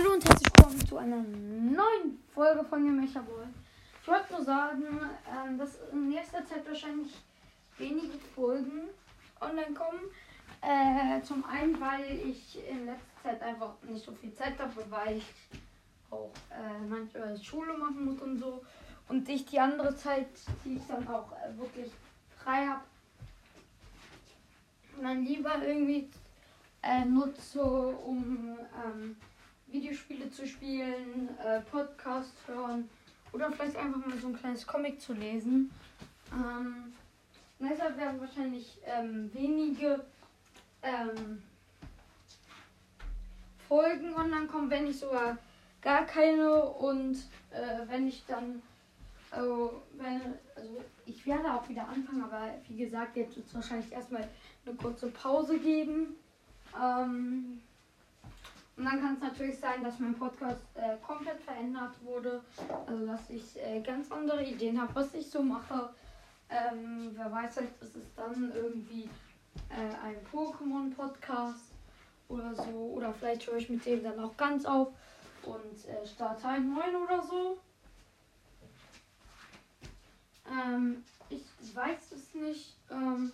Hallo und herzlich willkommen zu einer neuen Folge von mir Mecha. Ich wollte nur sagen, ähm, dass in nächster Zeit wahrscheinlich wenige Folgen online kommen. Äh, zum einen, weil ich in letzter Zeit einfach nicht so viel Zeit habe, weil ich auch äh, manchmal Schule machen muss und so. Und ich die andere Zeit, die ich dann auch äh, wirklich frei habe, dann lieber irgendwie äh, nutze, um ähm, Videospiele zu spielen, äh, Podcast hören oder vielleicht einfach mal so ein kleines Comic zu lesen. Ähm, deshalb werden wahrscheinlich ähm, wenige ähm, Folgen online kommen, wenn nicht sogar gar keine und äh, wenn ich dann also, wenn, also ich werde auch wieder anfangen, aber wie gesagt, jetzt wird es wahrscheinlich erstmal eine kurze Pause geben. Ähm, dann kann es natürlich sein, dass mein Podcast äh, komplett verändert wurde. Also dass ich äh, ganz andere Ideen habe, was ich so mache. Ähm, wer weiß, vielleicht ist es dann irgendwie äh, ein Pokémon-Podcast oder so. Oder vielleicht höre ich mit dem dann auch ganz auf und äh, starte einen neuen oder so. Ähm, ich weiß es nicht. Ähm,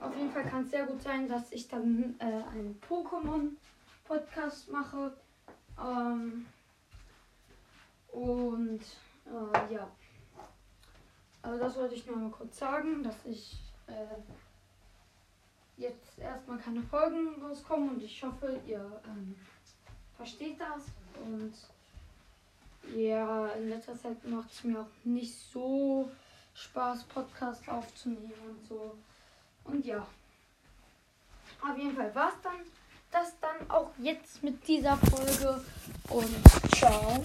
auf jeden Fall kann es sehr gut sein, dass ich dann äh, einen Pokémon-Podcast mache. Ähm, und äh, ja. Also das wollte ich nur mal kurz sagen, dass ich äh, jetzt erstmal keine Folgen rauskommen und ich hoffe, ihr ähm, versteht das. Und ja, in letzter Zeit macht es mir auch nicht so Spaß, Podcast aufzunehmen und so. Und ja. Auf jeden Fall war es dann auch jetzt mit dieser Folge. Und ciao.